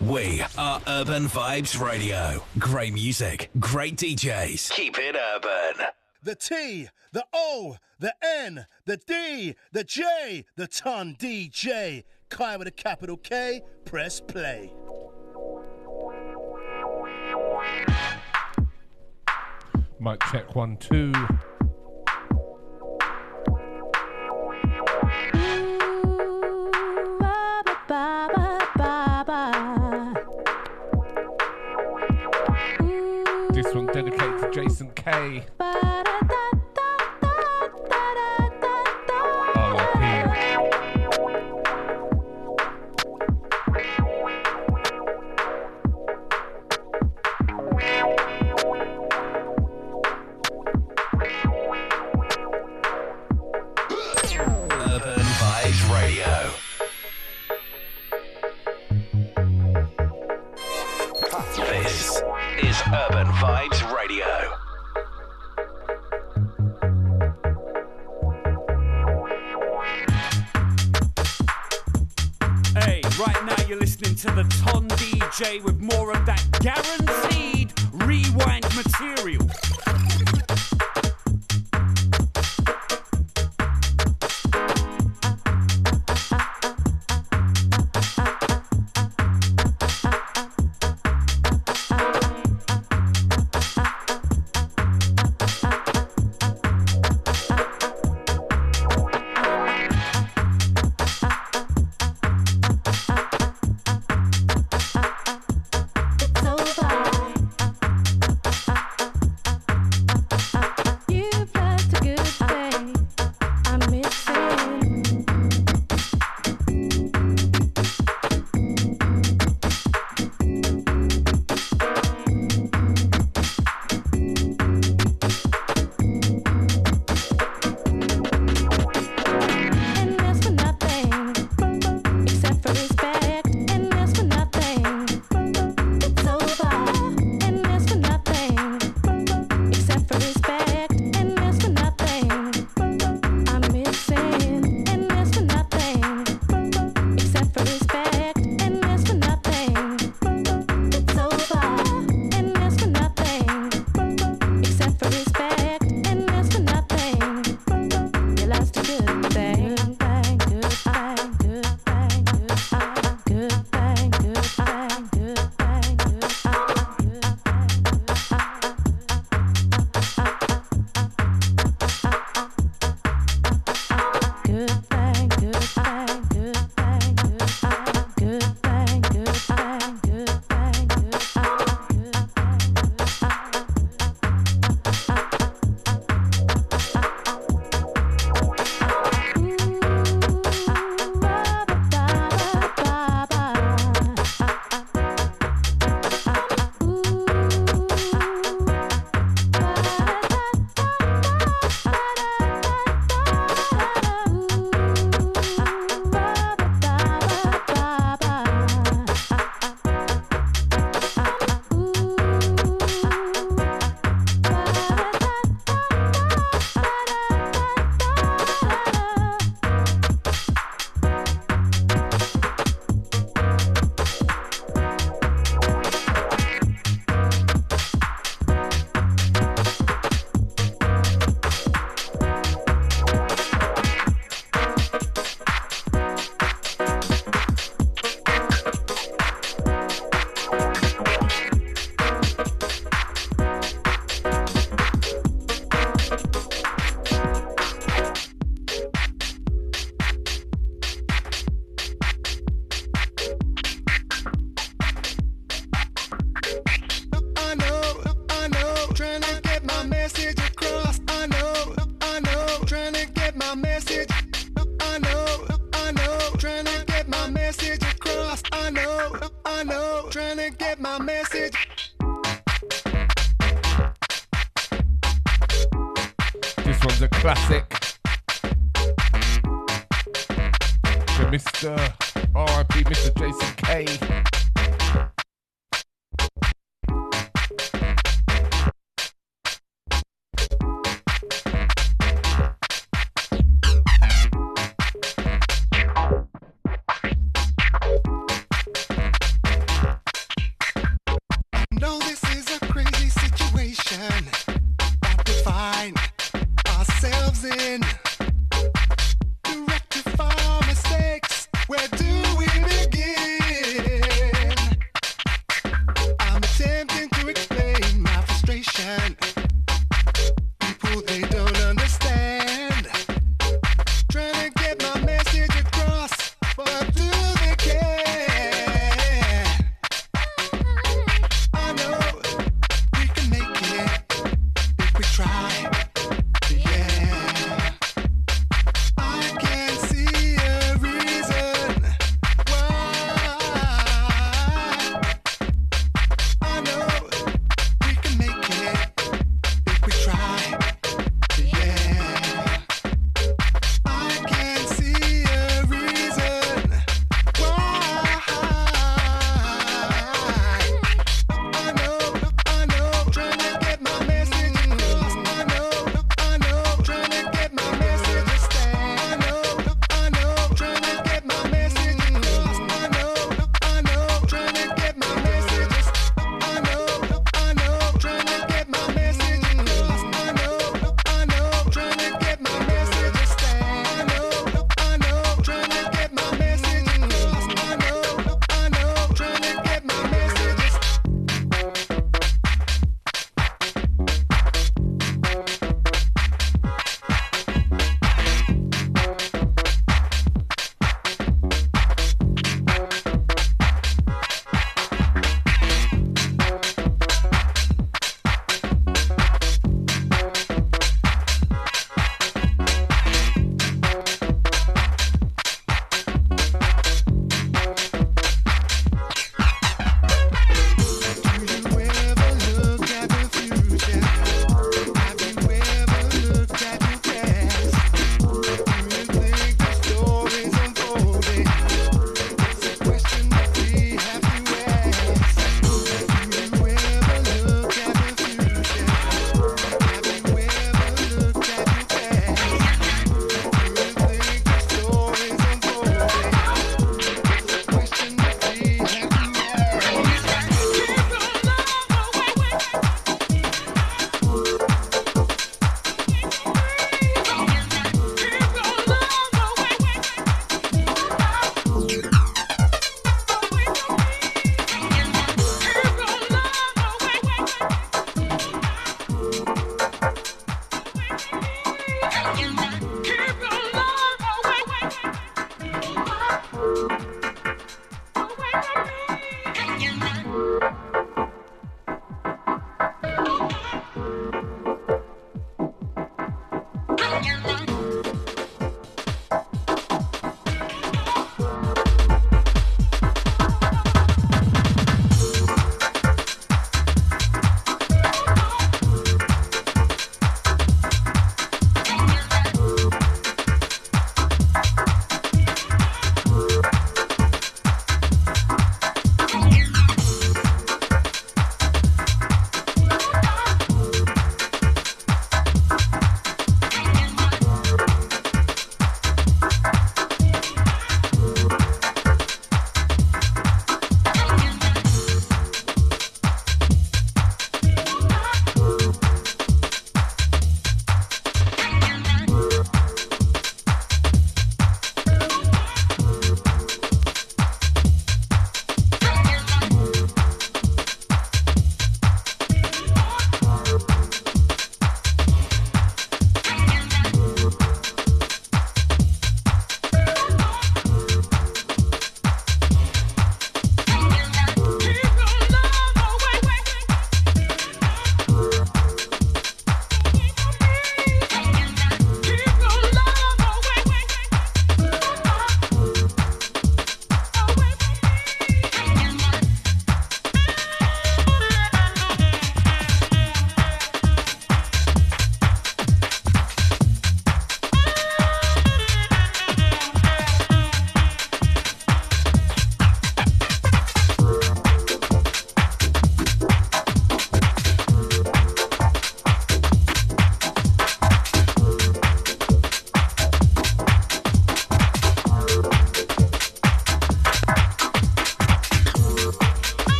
We are Urban Vibes Radio. Great music, great DJs. Keep it urban. The T, the O, the N, the D, the J, the Ton DJ. Kai with a capital K, press play. Mic check one, two. Jason K. Urban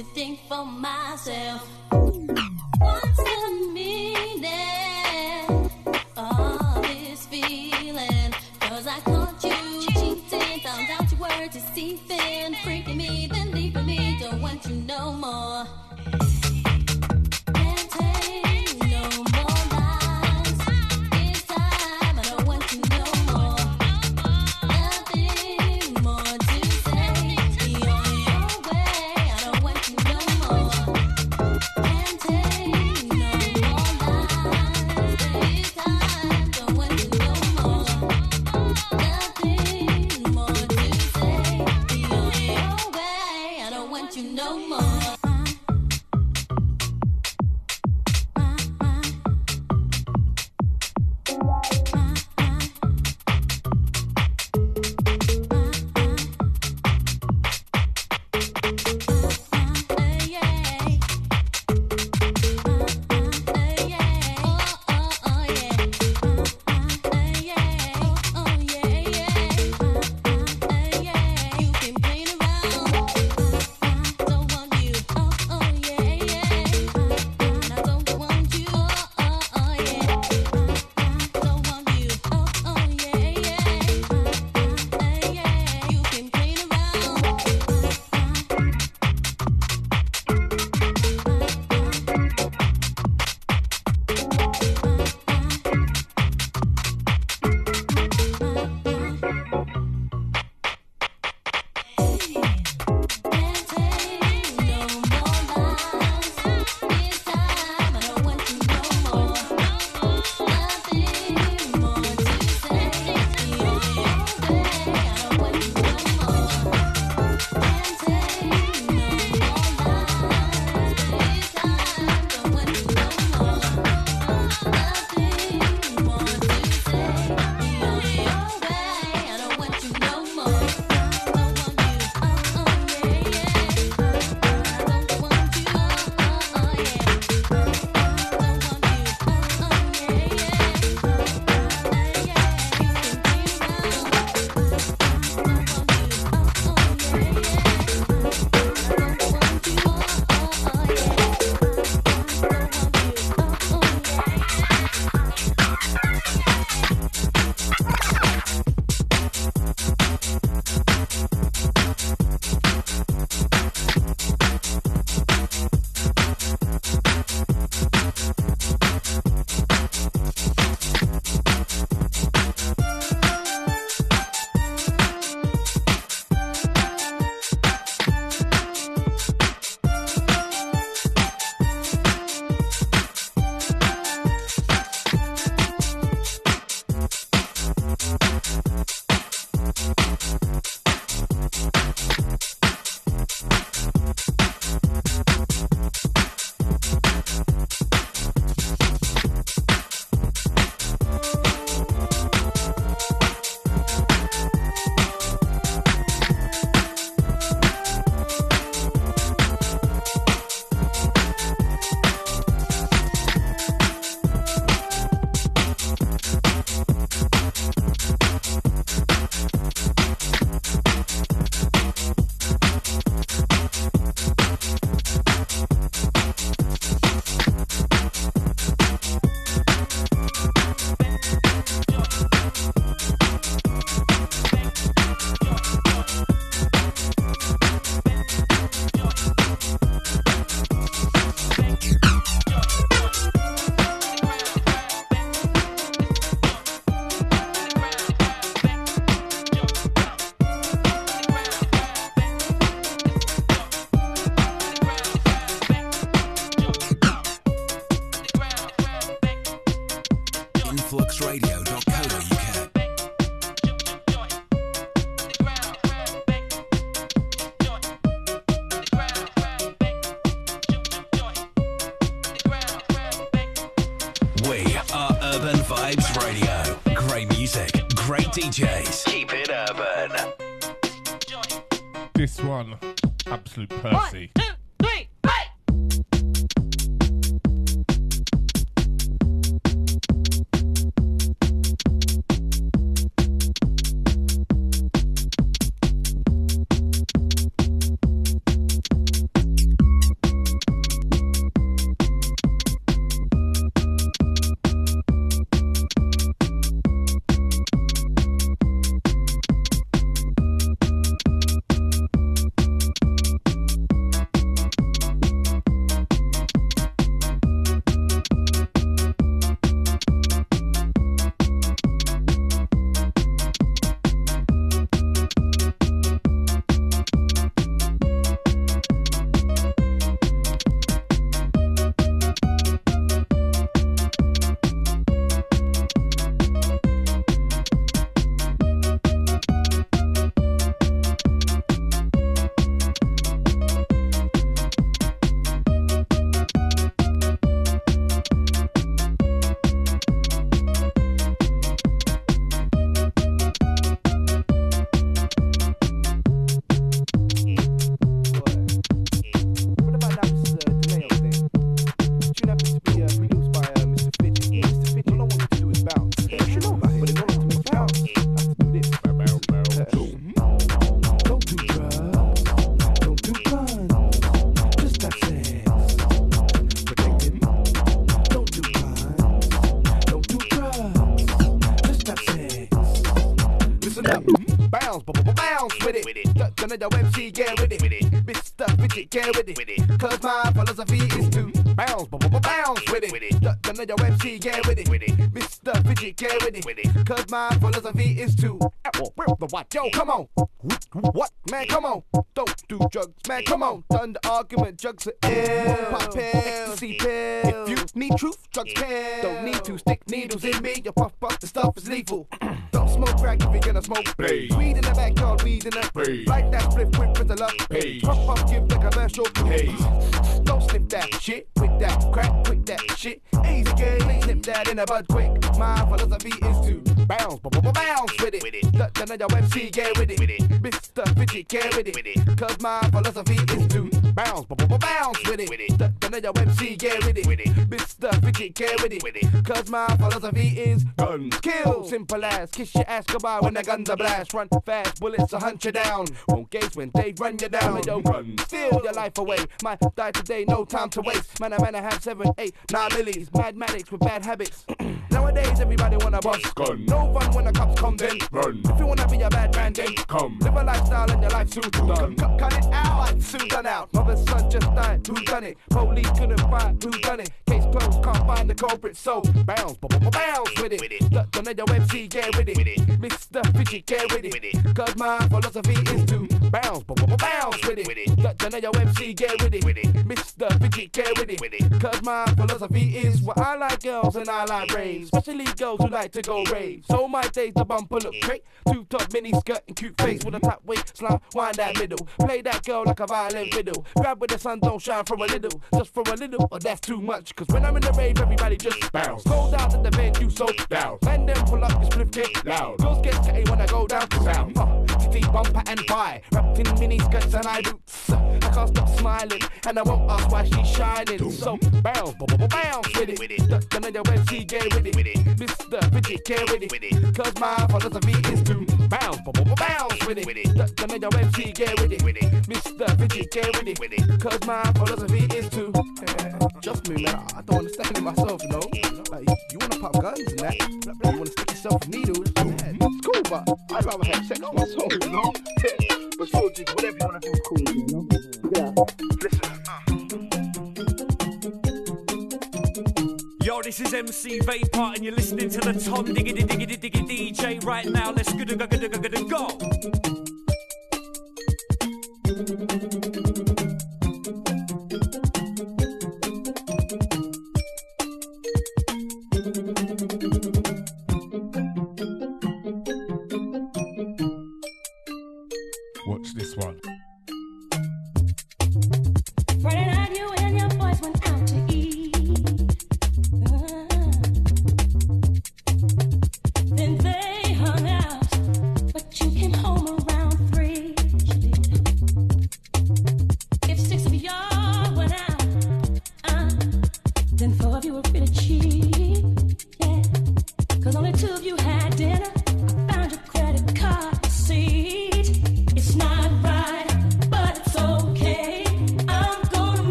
to think Absolute Percy. Listen up, bounce, b- b- bounce with it. The, the, the MC get with it. Mr. Fidget get with it. Cause my philosophy is to bounce, b- b- bounce with it. The, the, the MC get with it. Mr. Fidget get with it. Cause my philosophy is to whip the watch. Yo, come on. What? Man, come on. Don't do drugs, man, come on. Done the argument, drugs are ill. Pop pills, ecstasy pills. If you need truth, drugs kill. Don't need to stick needles in me. You puff up, the stuff is lethal. Don't smoke crack if you're gonna smoke. Blaze. Weed in the backyard, weed in the Blaze. Like that split quick with the love. Puff up, give the commercial. Haze. Don't slip that shit with that crack, with that shit. Easy game, slip that in a bud quick. My philosophy is to bounce, b- b- bounce with it. The, the MC get with it. Mr. Fidget get with it. Cause my philosophy is to bounce, b- b- bounce with it. The, the, the MC get with it. Mr. Fidget get with it. Cause my philosophy is guns kill. Simple as kiss your ass goodbye when the guns are blast. Run fast, bullets will hunt you down. Won't gaze when they run you down. They don't run. Steal your life away. Might die today, no time to waste. Man, I man, I have seven, eight, nine millies. Mad medics with bad habits. Nowadays, everybody wanna bust Gun. No fun when the cops come then. Run. If you wanna be a bad man, then Come. Live a lifestyle and your life soon done. Cut, cut it out, soon done out. Mother's son just died. Who done it? Police couldn't find who done it. Case closed, can't find the culprit. So bounce, b- b- bounce with it. The, the, the MC get with it. Mr. Fidget get with it. Cause my philosophy is to bounce, b- b- bounce with it. The, the, the MC get with it. Mr. Fidget get with it. Cause my philosophy is well, I like girls and I like Especially girls who like to go rave. So my days the bumper look great. Two top mini skirt and cute face with a top waist slime. Wind that middle. Play that girl like a violin fiddle. Grab where the sun don't shine for a little. Just for a little, or that's too much. Cause when I'm in the rave, everybody just bounce. Go down to the venue so down. And then pull up this flip kick loud. Girls get skitty when I go down to sound. Uh, city bumper and buy. Wrapped in mini skirts and I boots. I can't stop smiling. And I won't ask why she's shining. So bounce, bounce with it. The, the, the MC get with it. Mr. Fidget get with it. Cause my philosophy is to bounce, bounce, b- bounce with it. with The, the, the MC get with it. Mr. Fidget get with it. Cause my philosophy is to just me, man. I don't understand it myself, you know. Like, you wanna pop guns and that, you wanna stick yourself in needles. Man, it's cool, but I'd rather have sex myself, you know. but still, just whatever you wanna do is cool, you know. Yeah. Listen. Uh. Yo, this is MC Vapor, and you're listening to the Ton Diggity Diggity Diggity DJ right now. Let's go, go, go, go, go, go,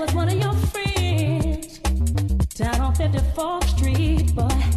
was one of your friends down on 54th Street, boy.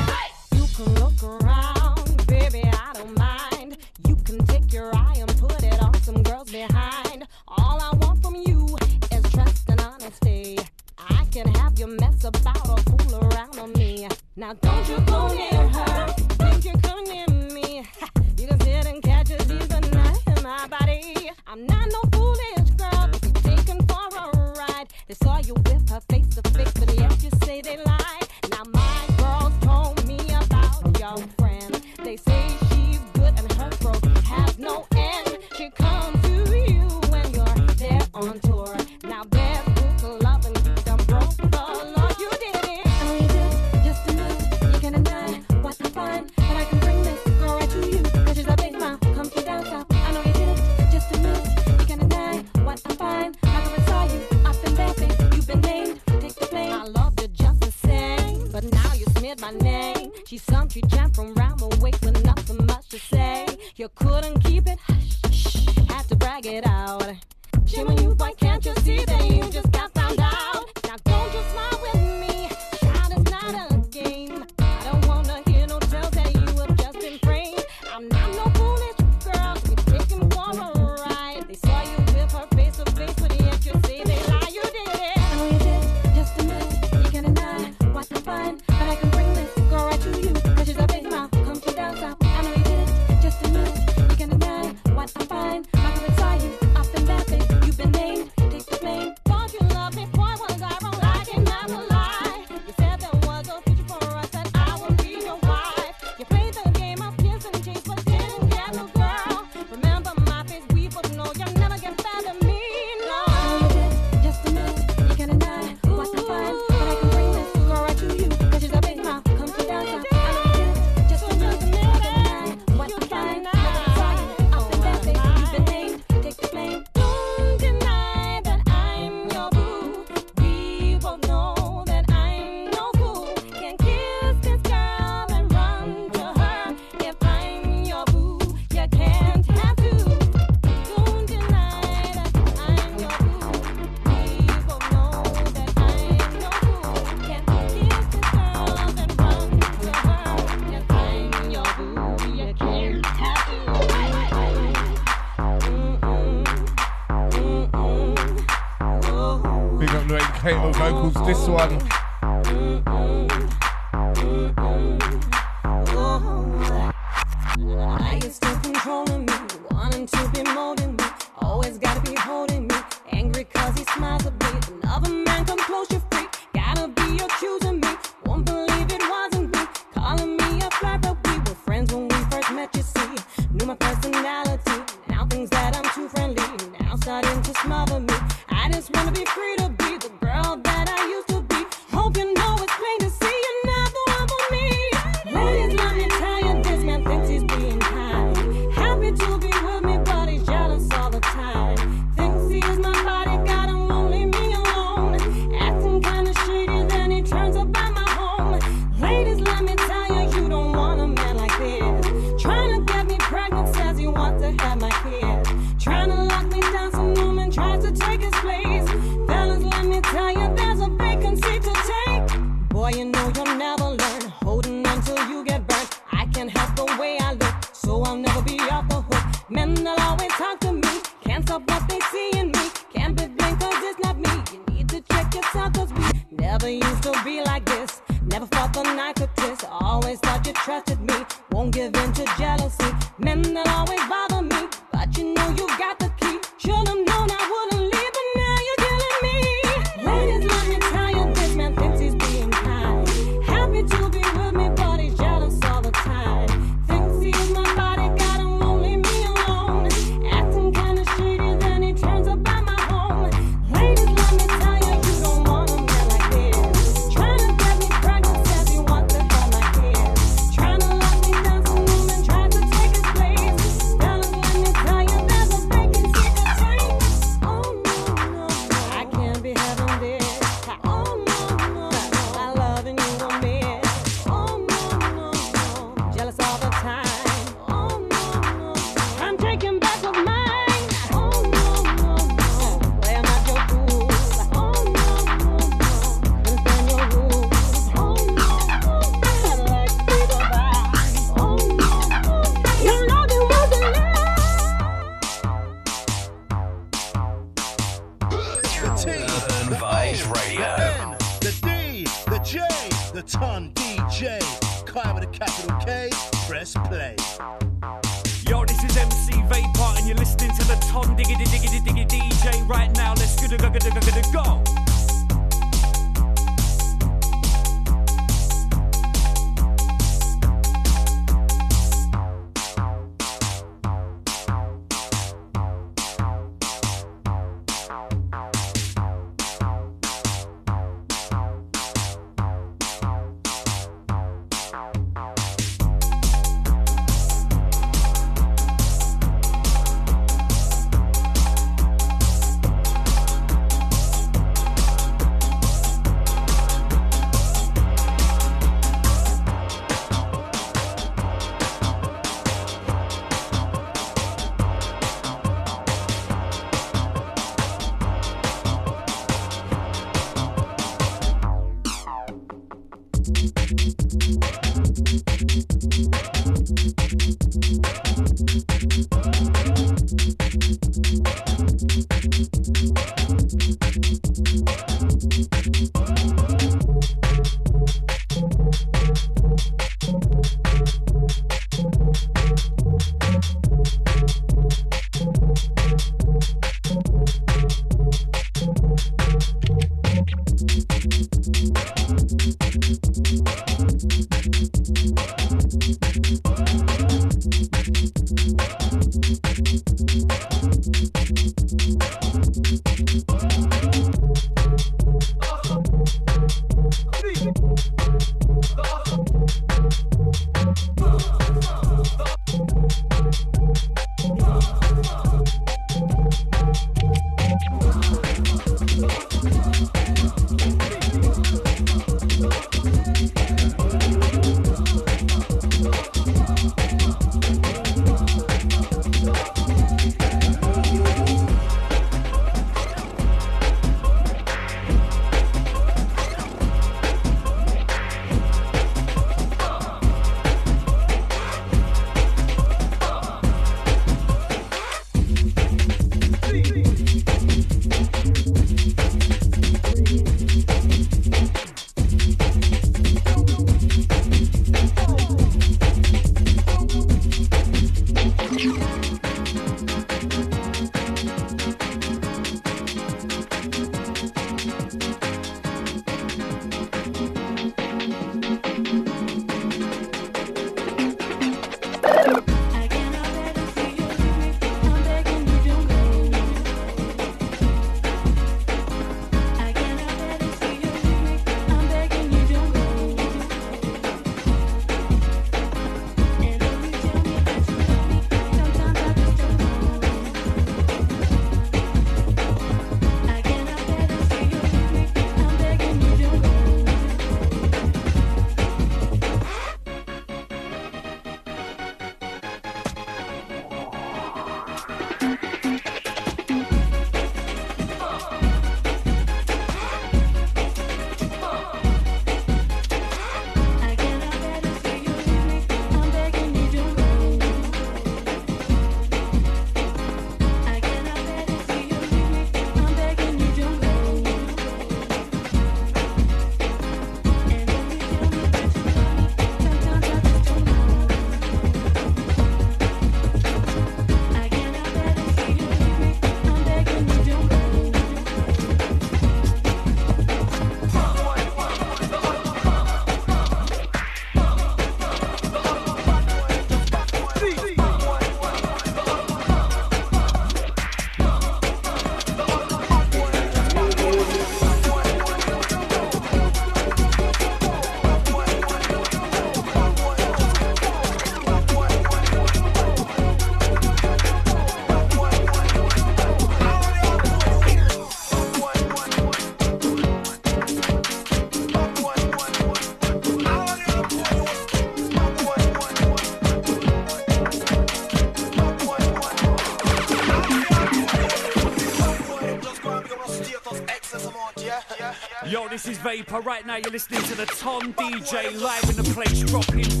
This is Vapor. Right now, you're listening to the Ton DJ live in the place, dropping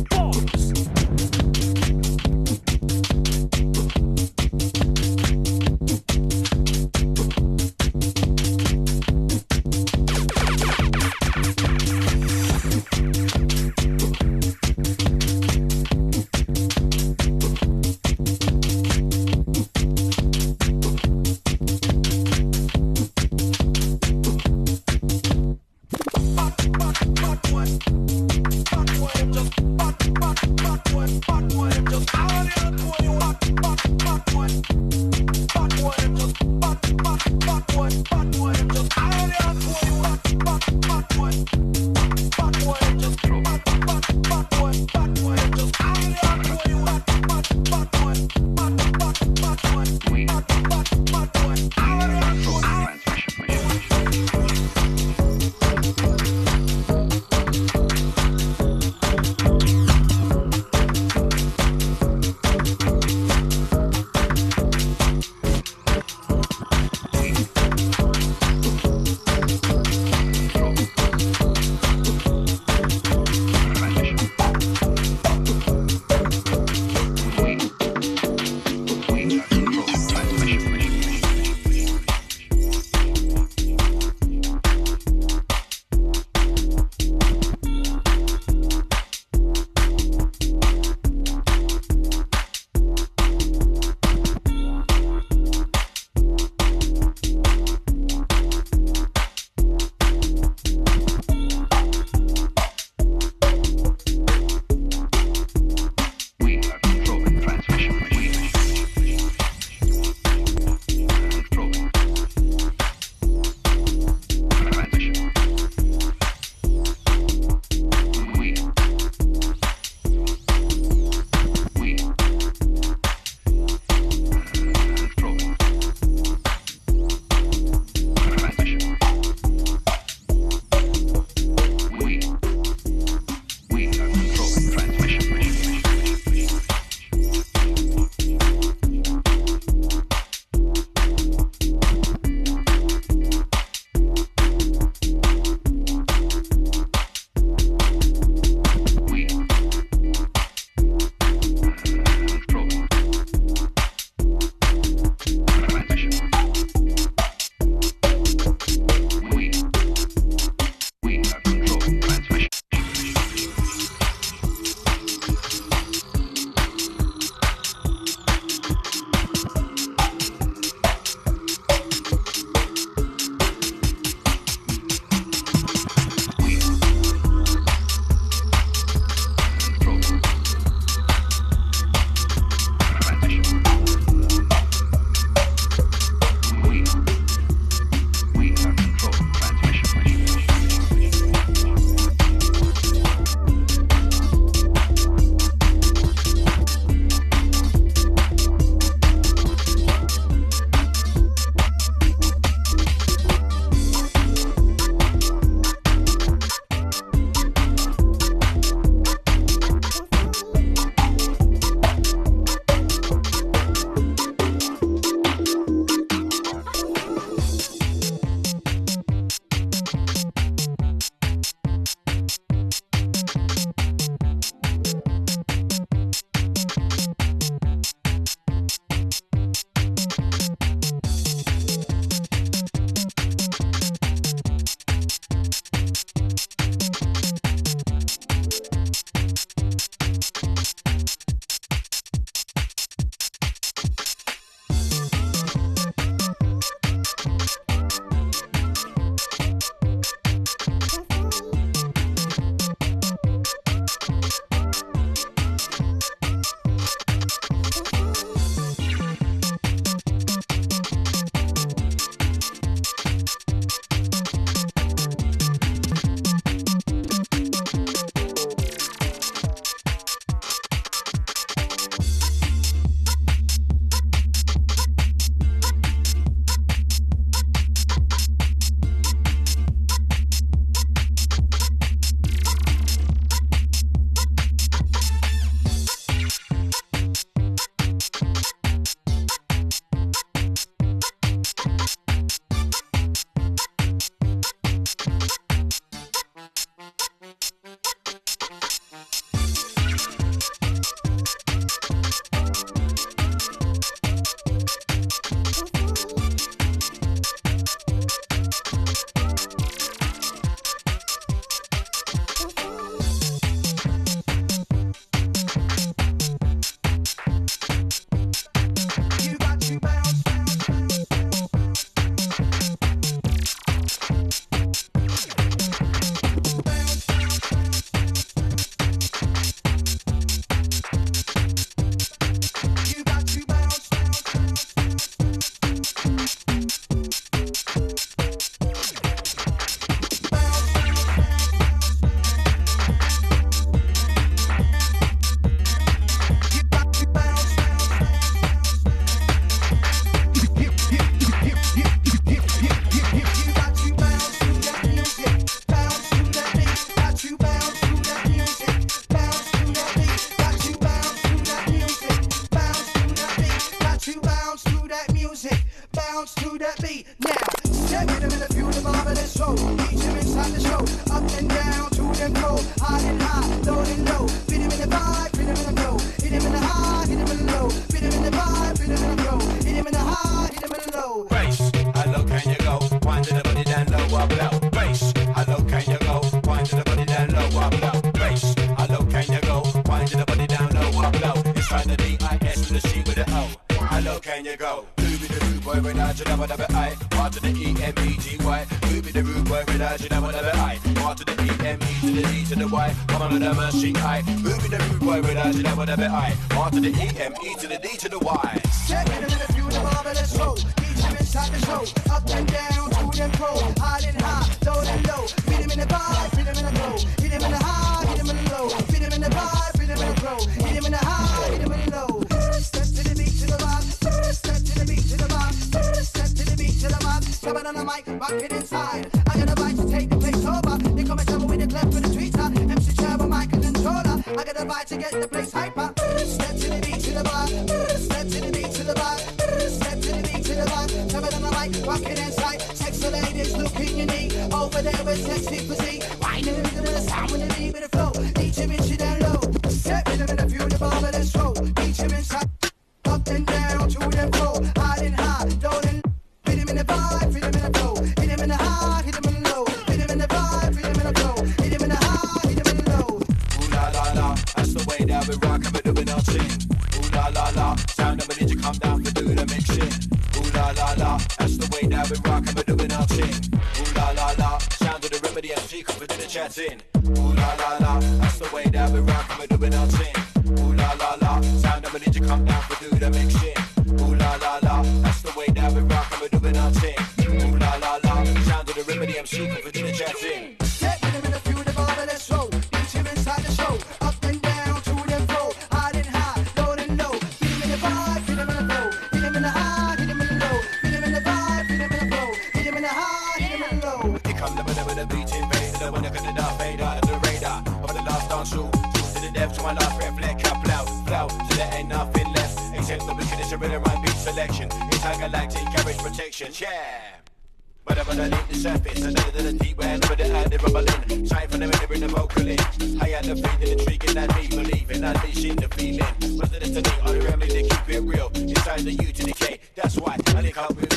keep it real. It's either U to decay. K. That's why I think I'll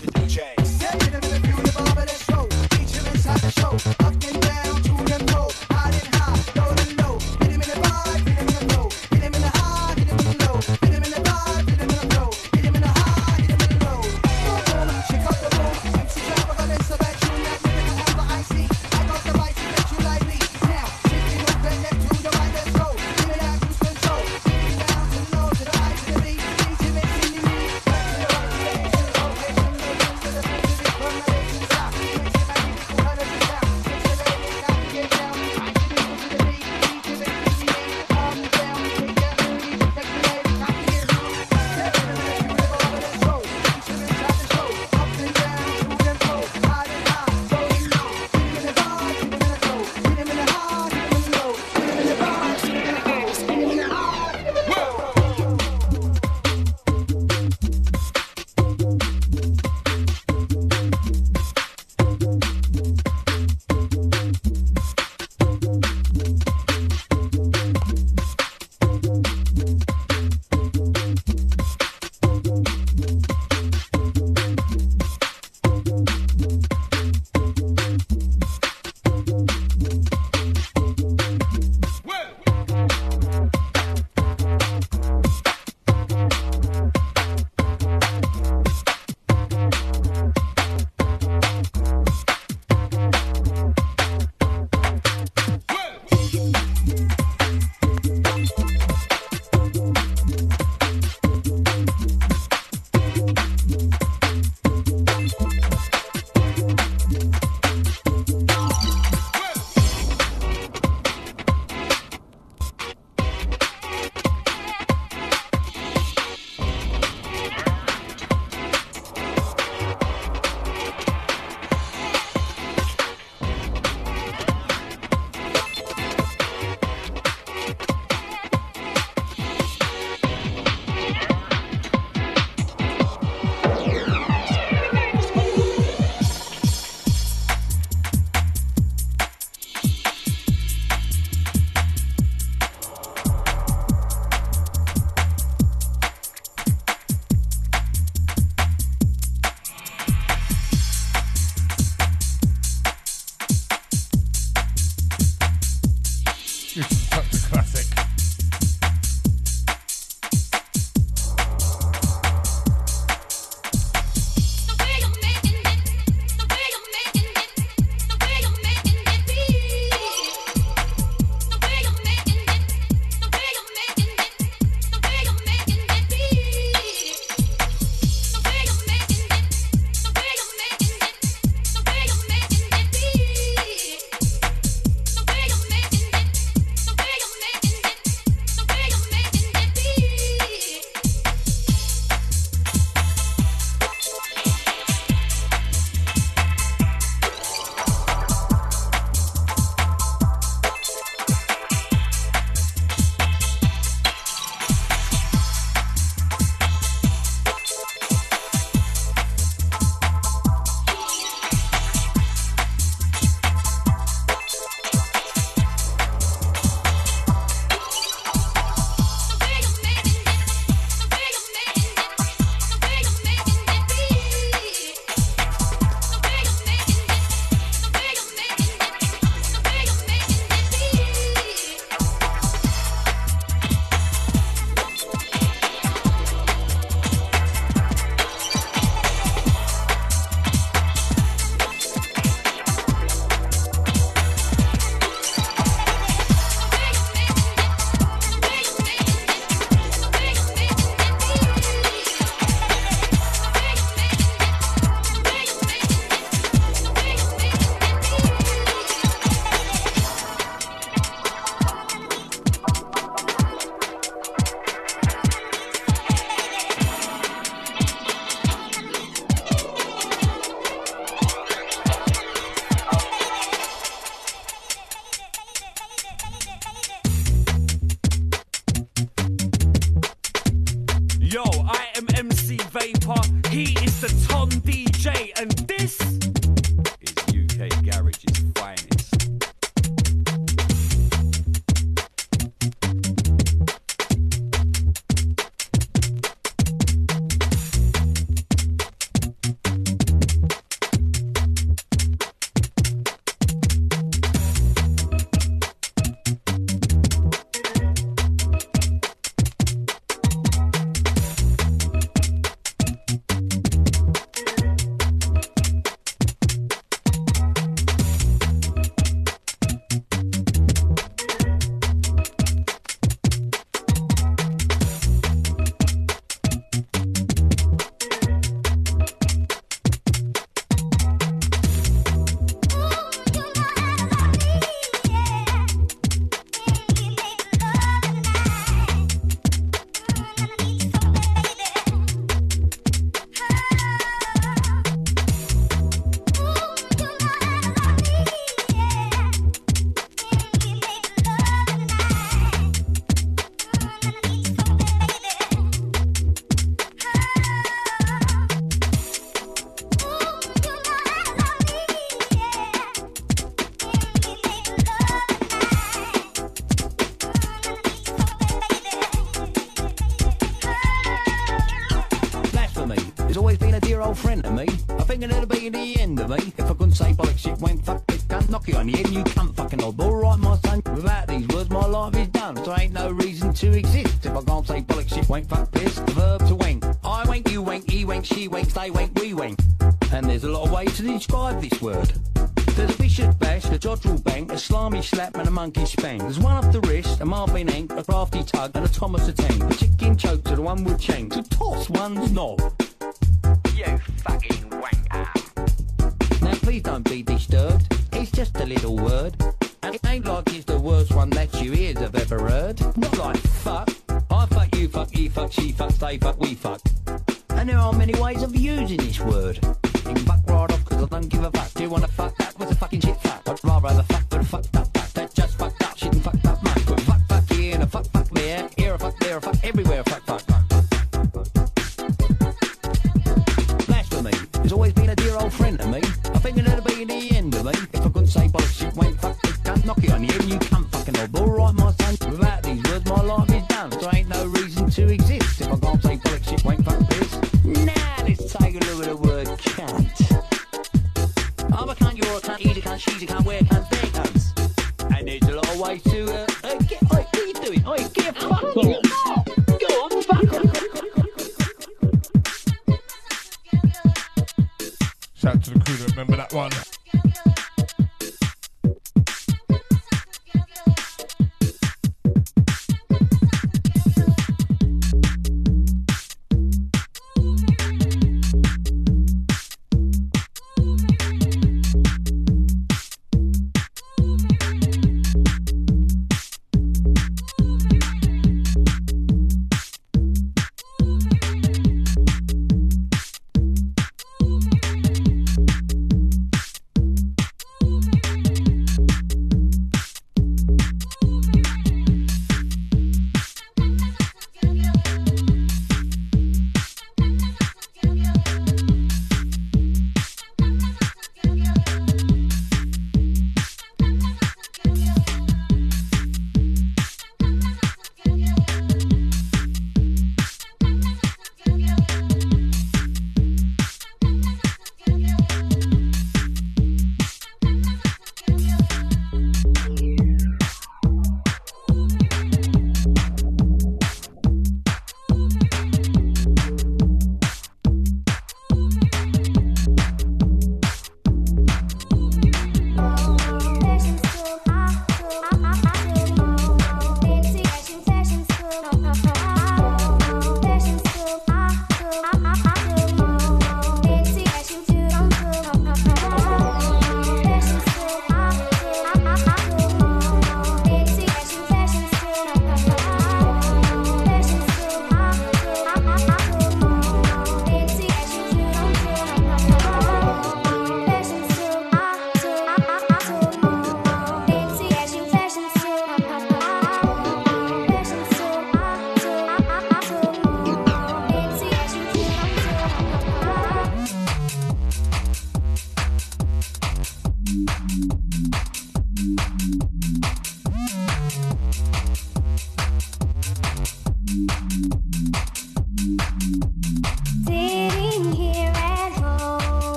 slap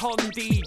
listening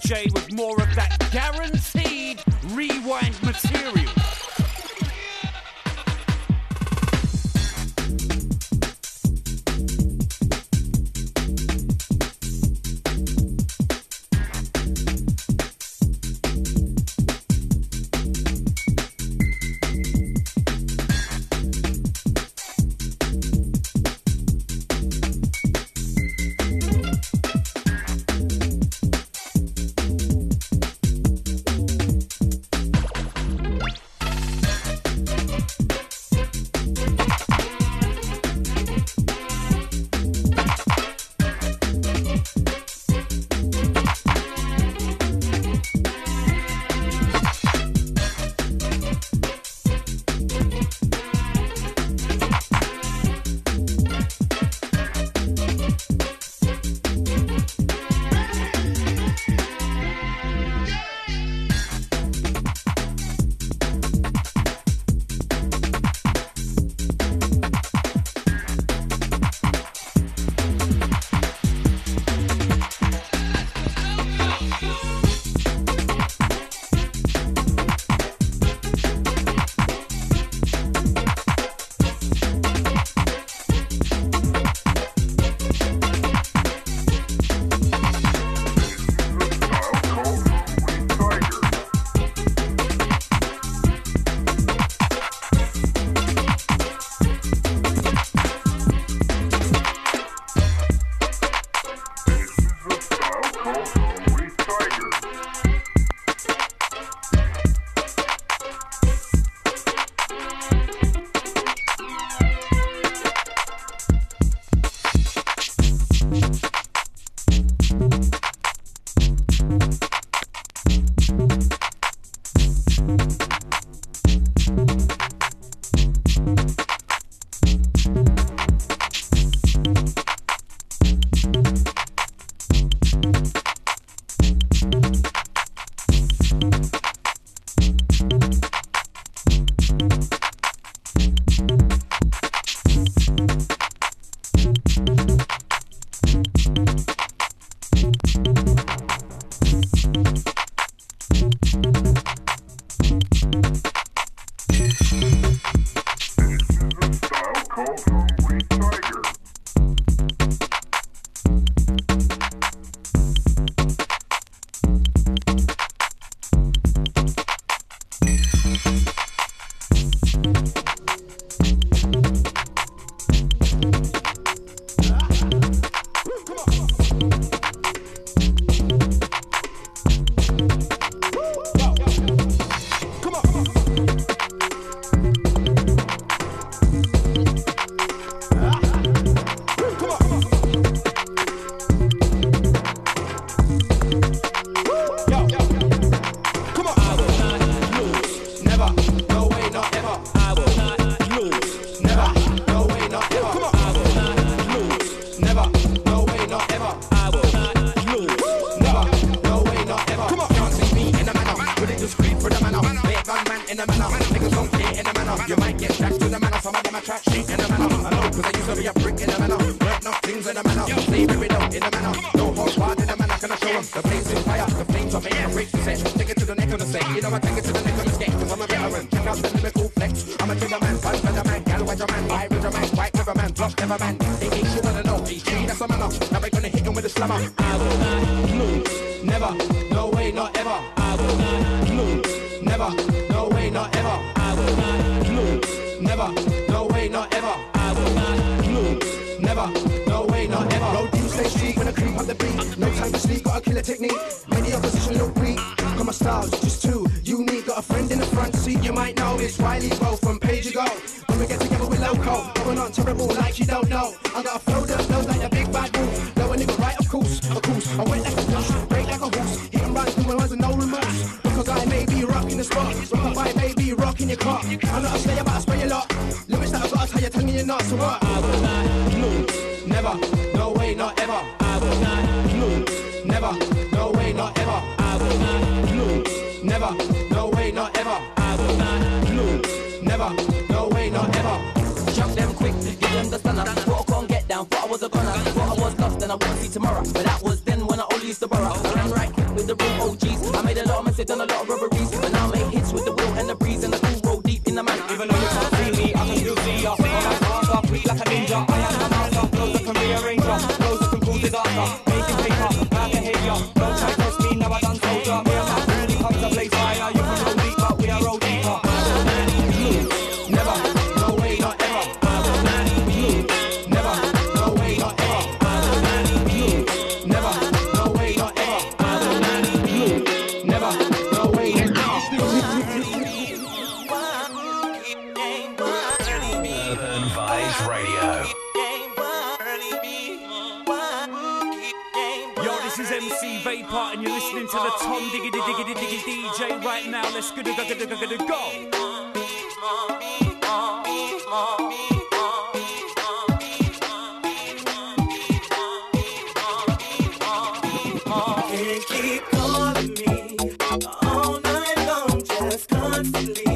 constantly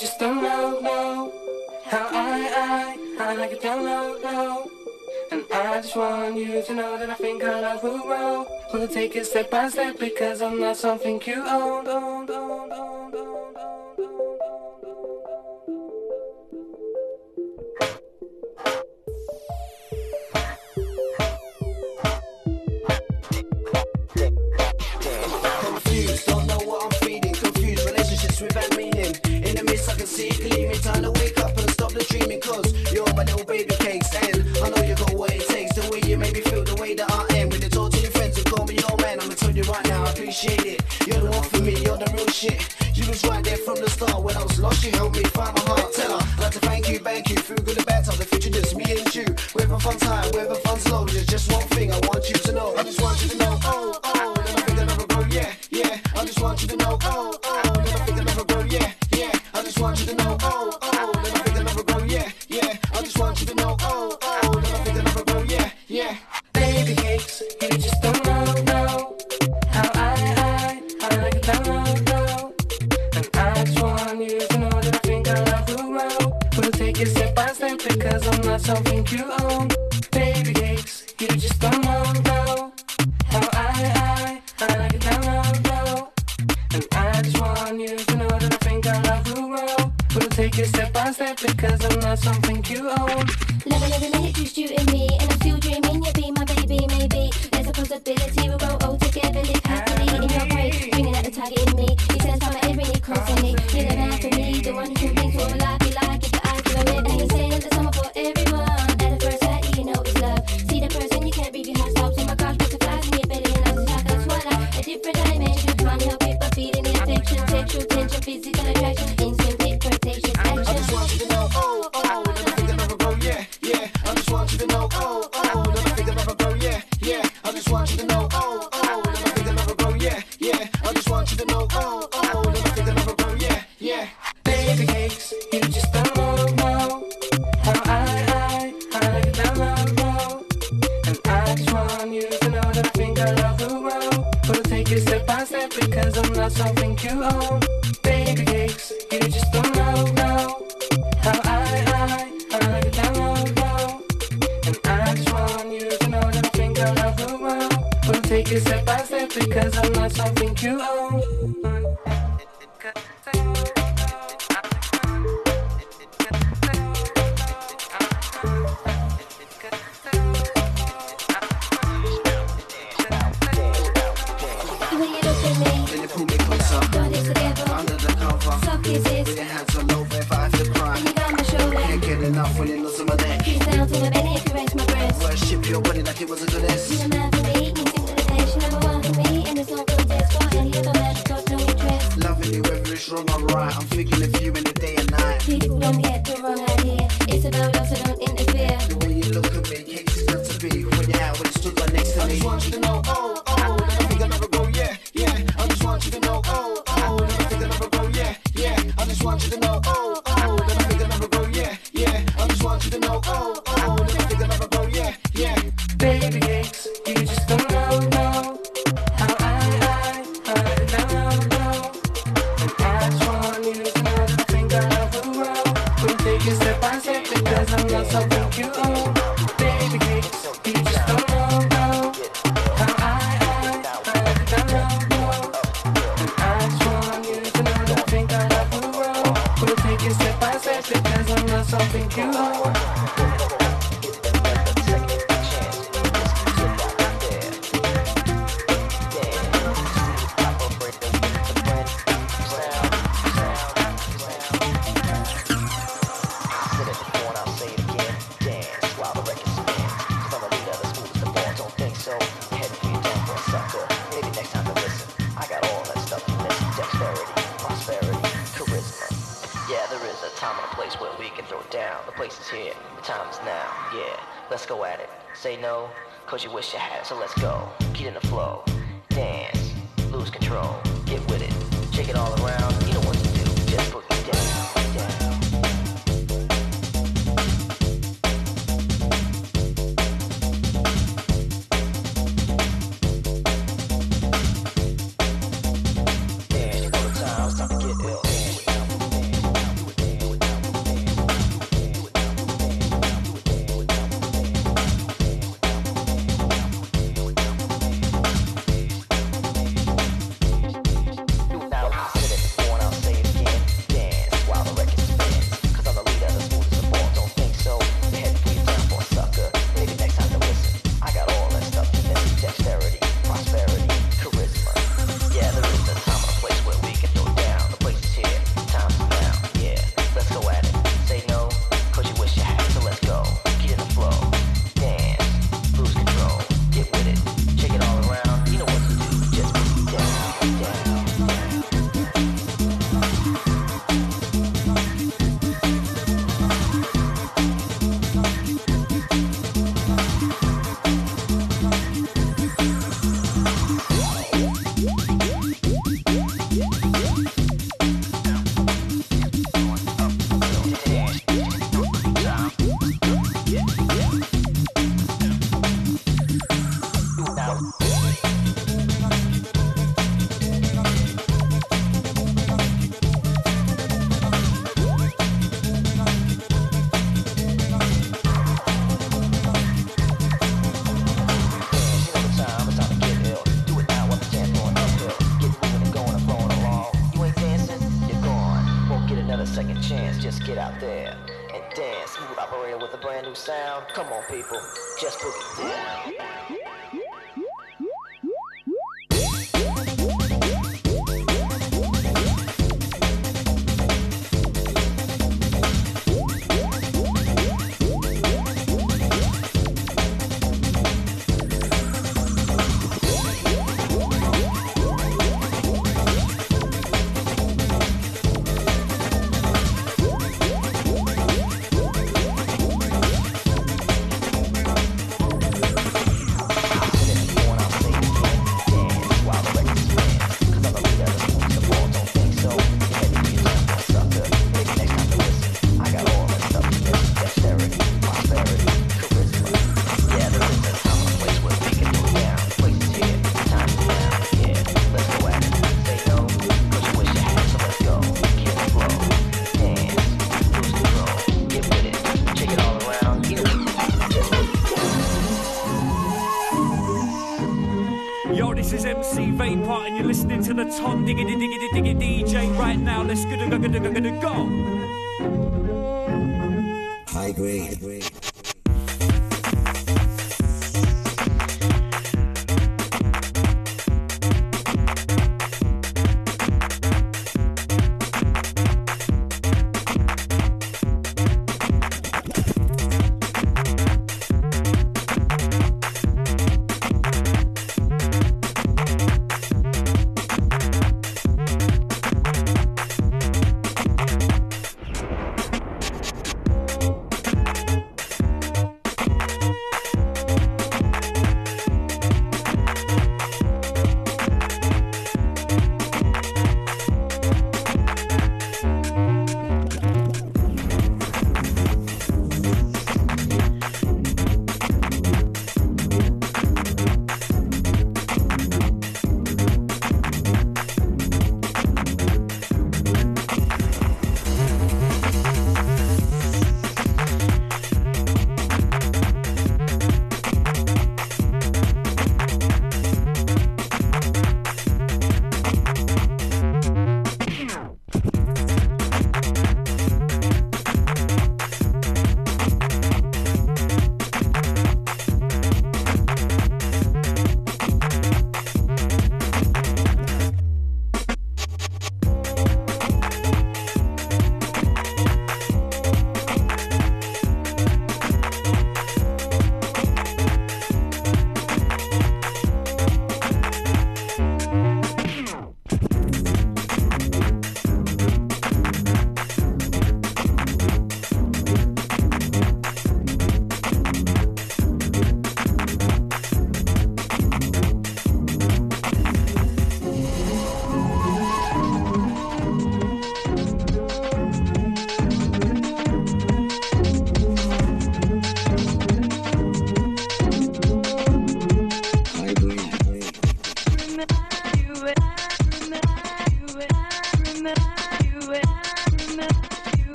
just don't know, know how I, I, I like it down low, low. And I just want you to know that I think our love will grow. We'll take it step by step because I'm not something you own. own.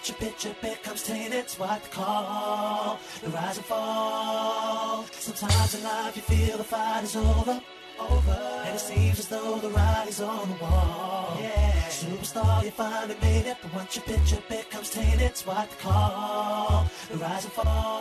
Once your pitch it becomes tainted, it's what they call the rise and fall. Sometimes in life you feel the fight is over, over, and it seems as though the writing's on the wall. Yeah. Superstar, you finally made it, but once you pitch it becomes tainted, it's what they call the rise and fall.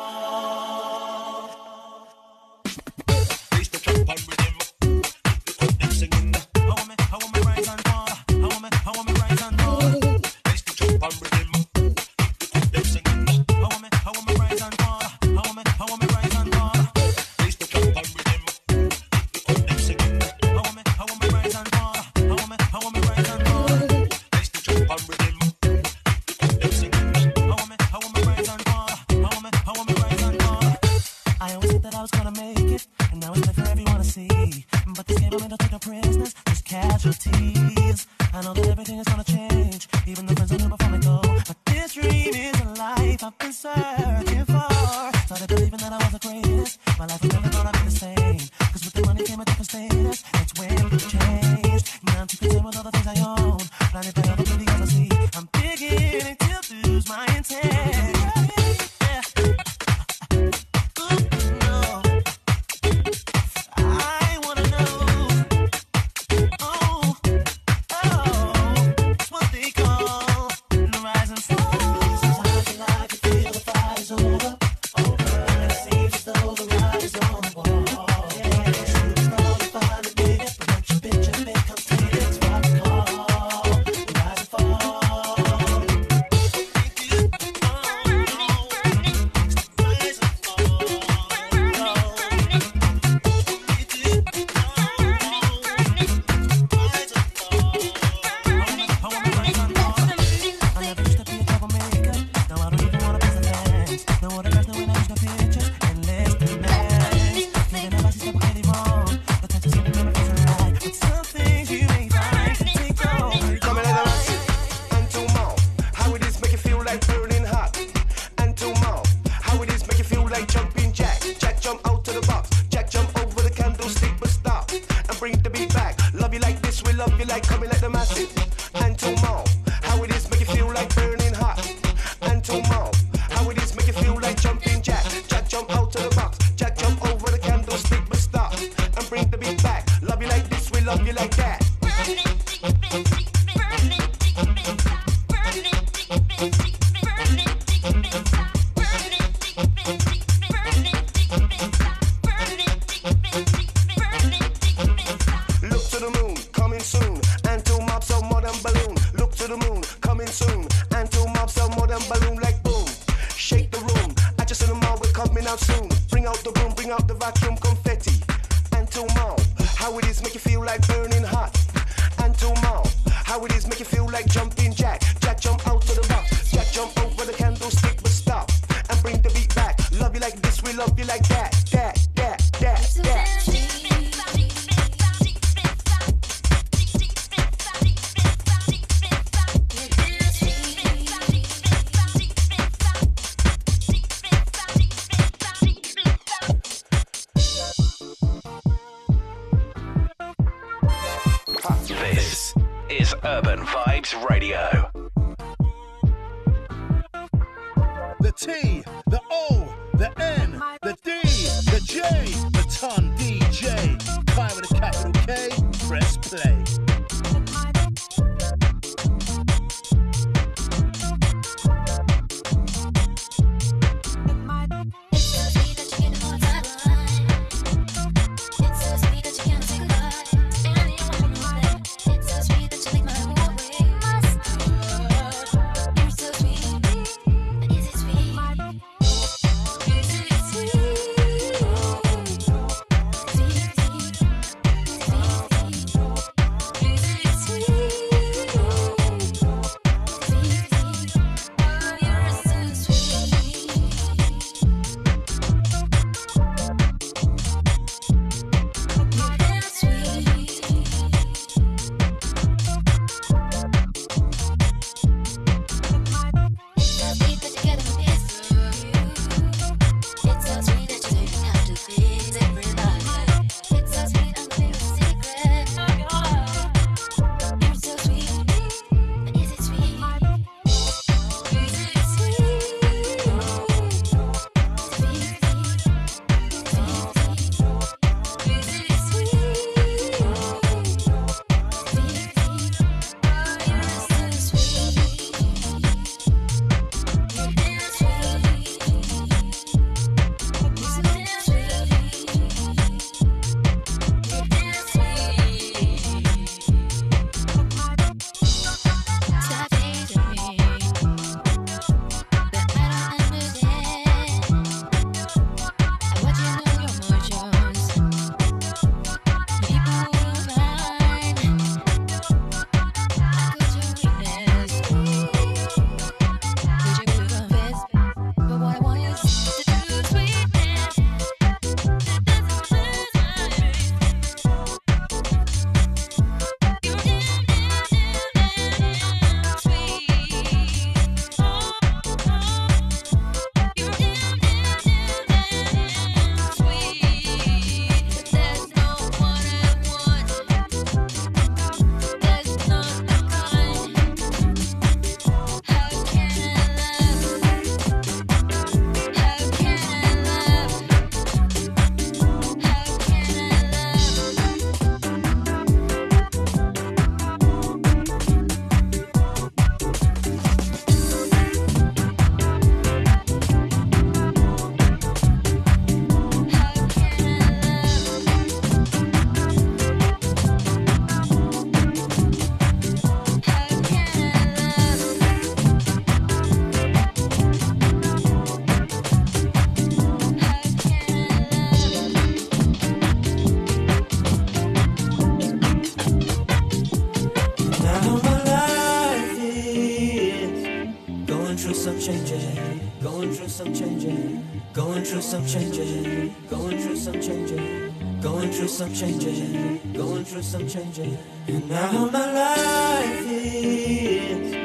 some changes, going through some changes. And now my life is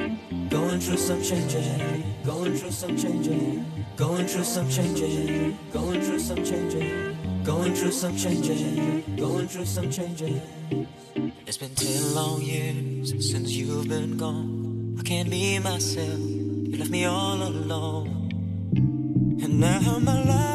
going through some changes, going through some changes, going through some changes, going through some changes, going through some changes, going through some changes. It's been ten long years since you've been gone. I can't be myself. You left me all alone, and now my life.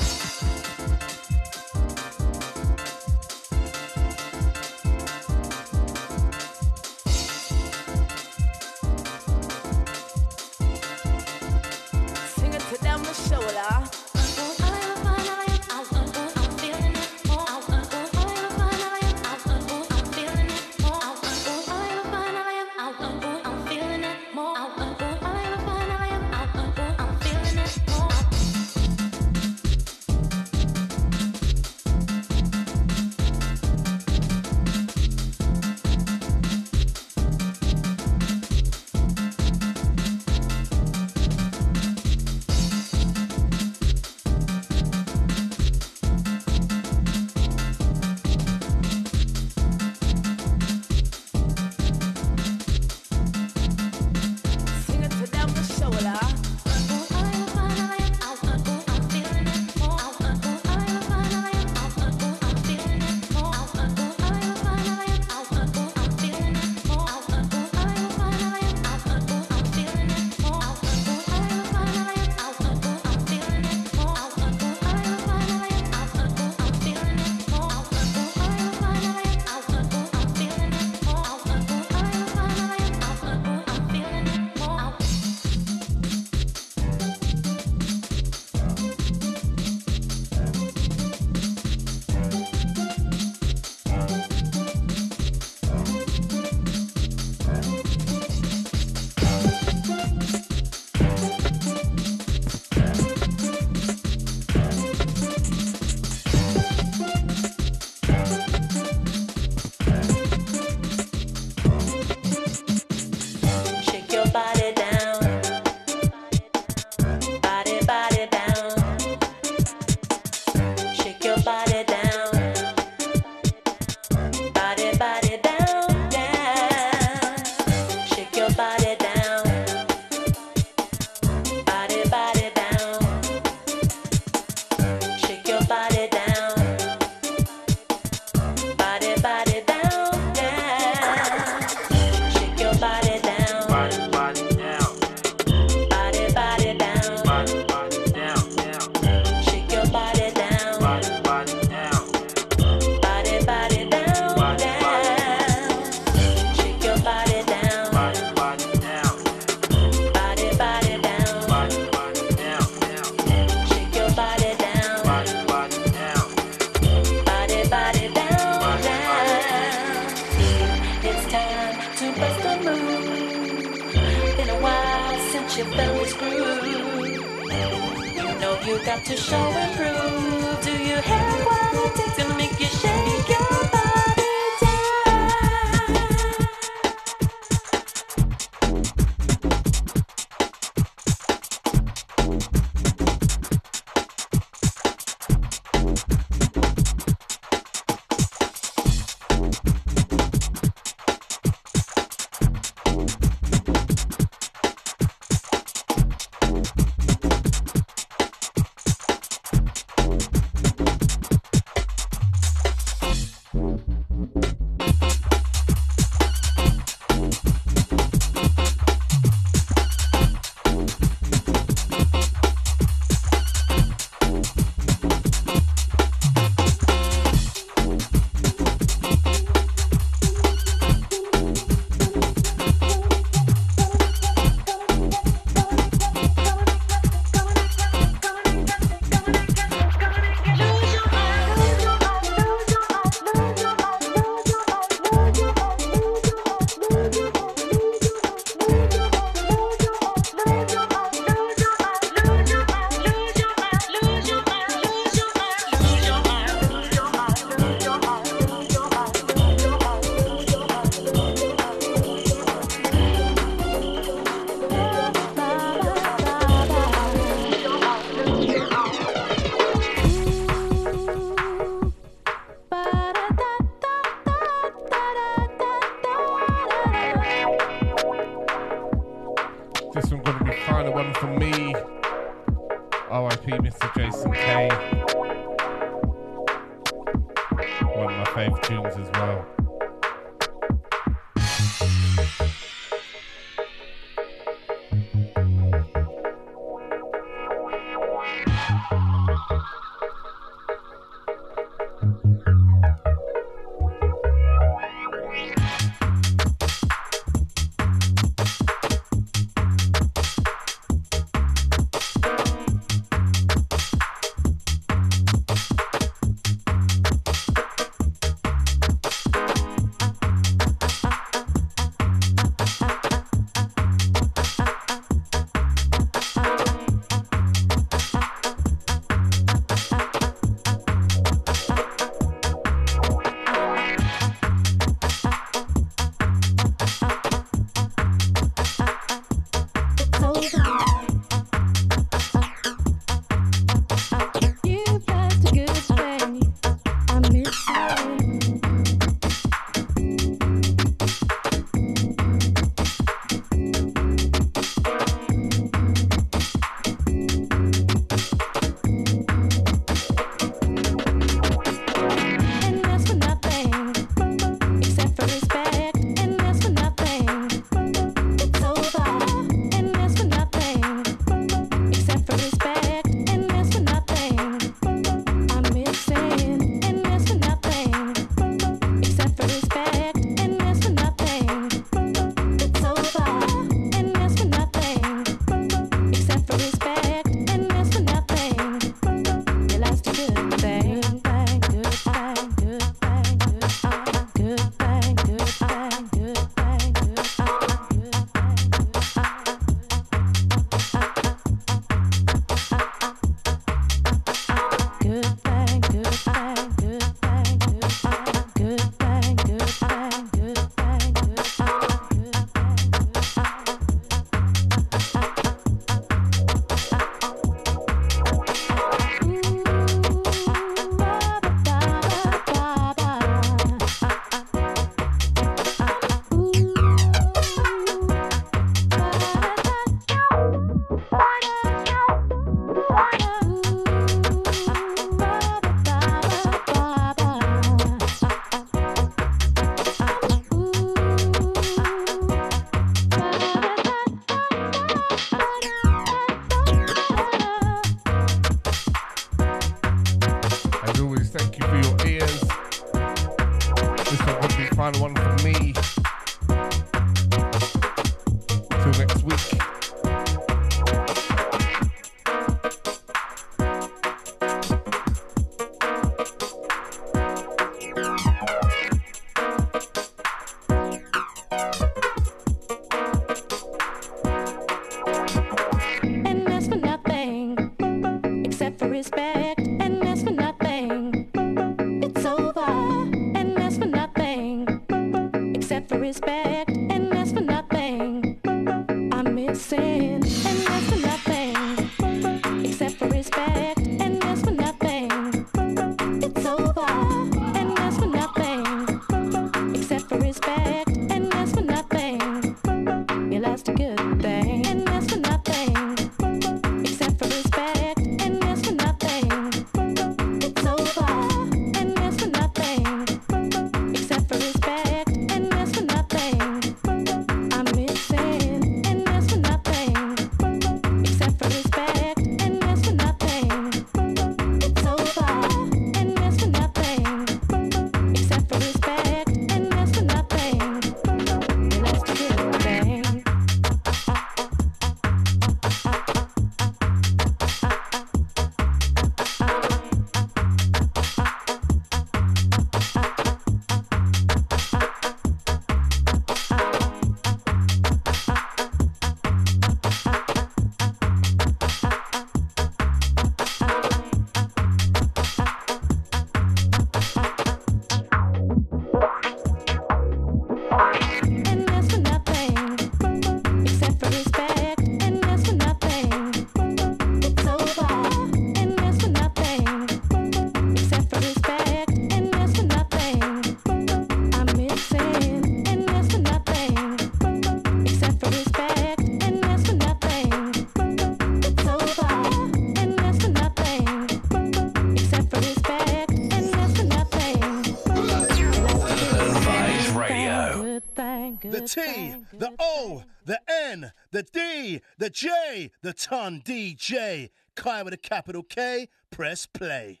T, the O, the N, the D, the J, the ton DJ. Kai with a capital K, press play.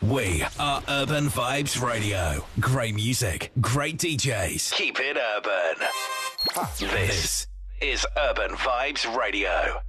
We are Urban Vybez Radio. Great music, great DJs. Keep it urban. This is Urban Vybez Radio.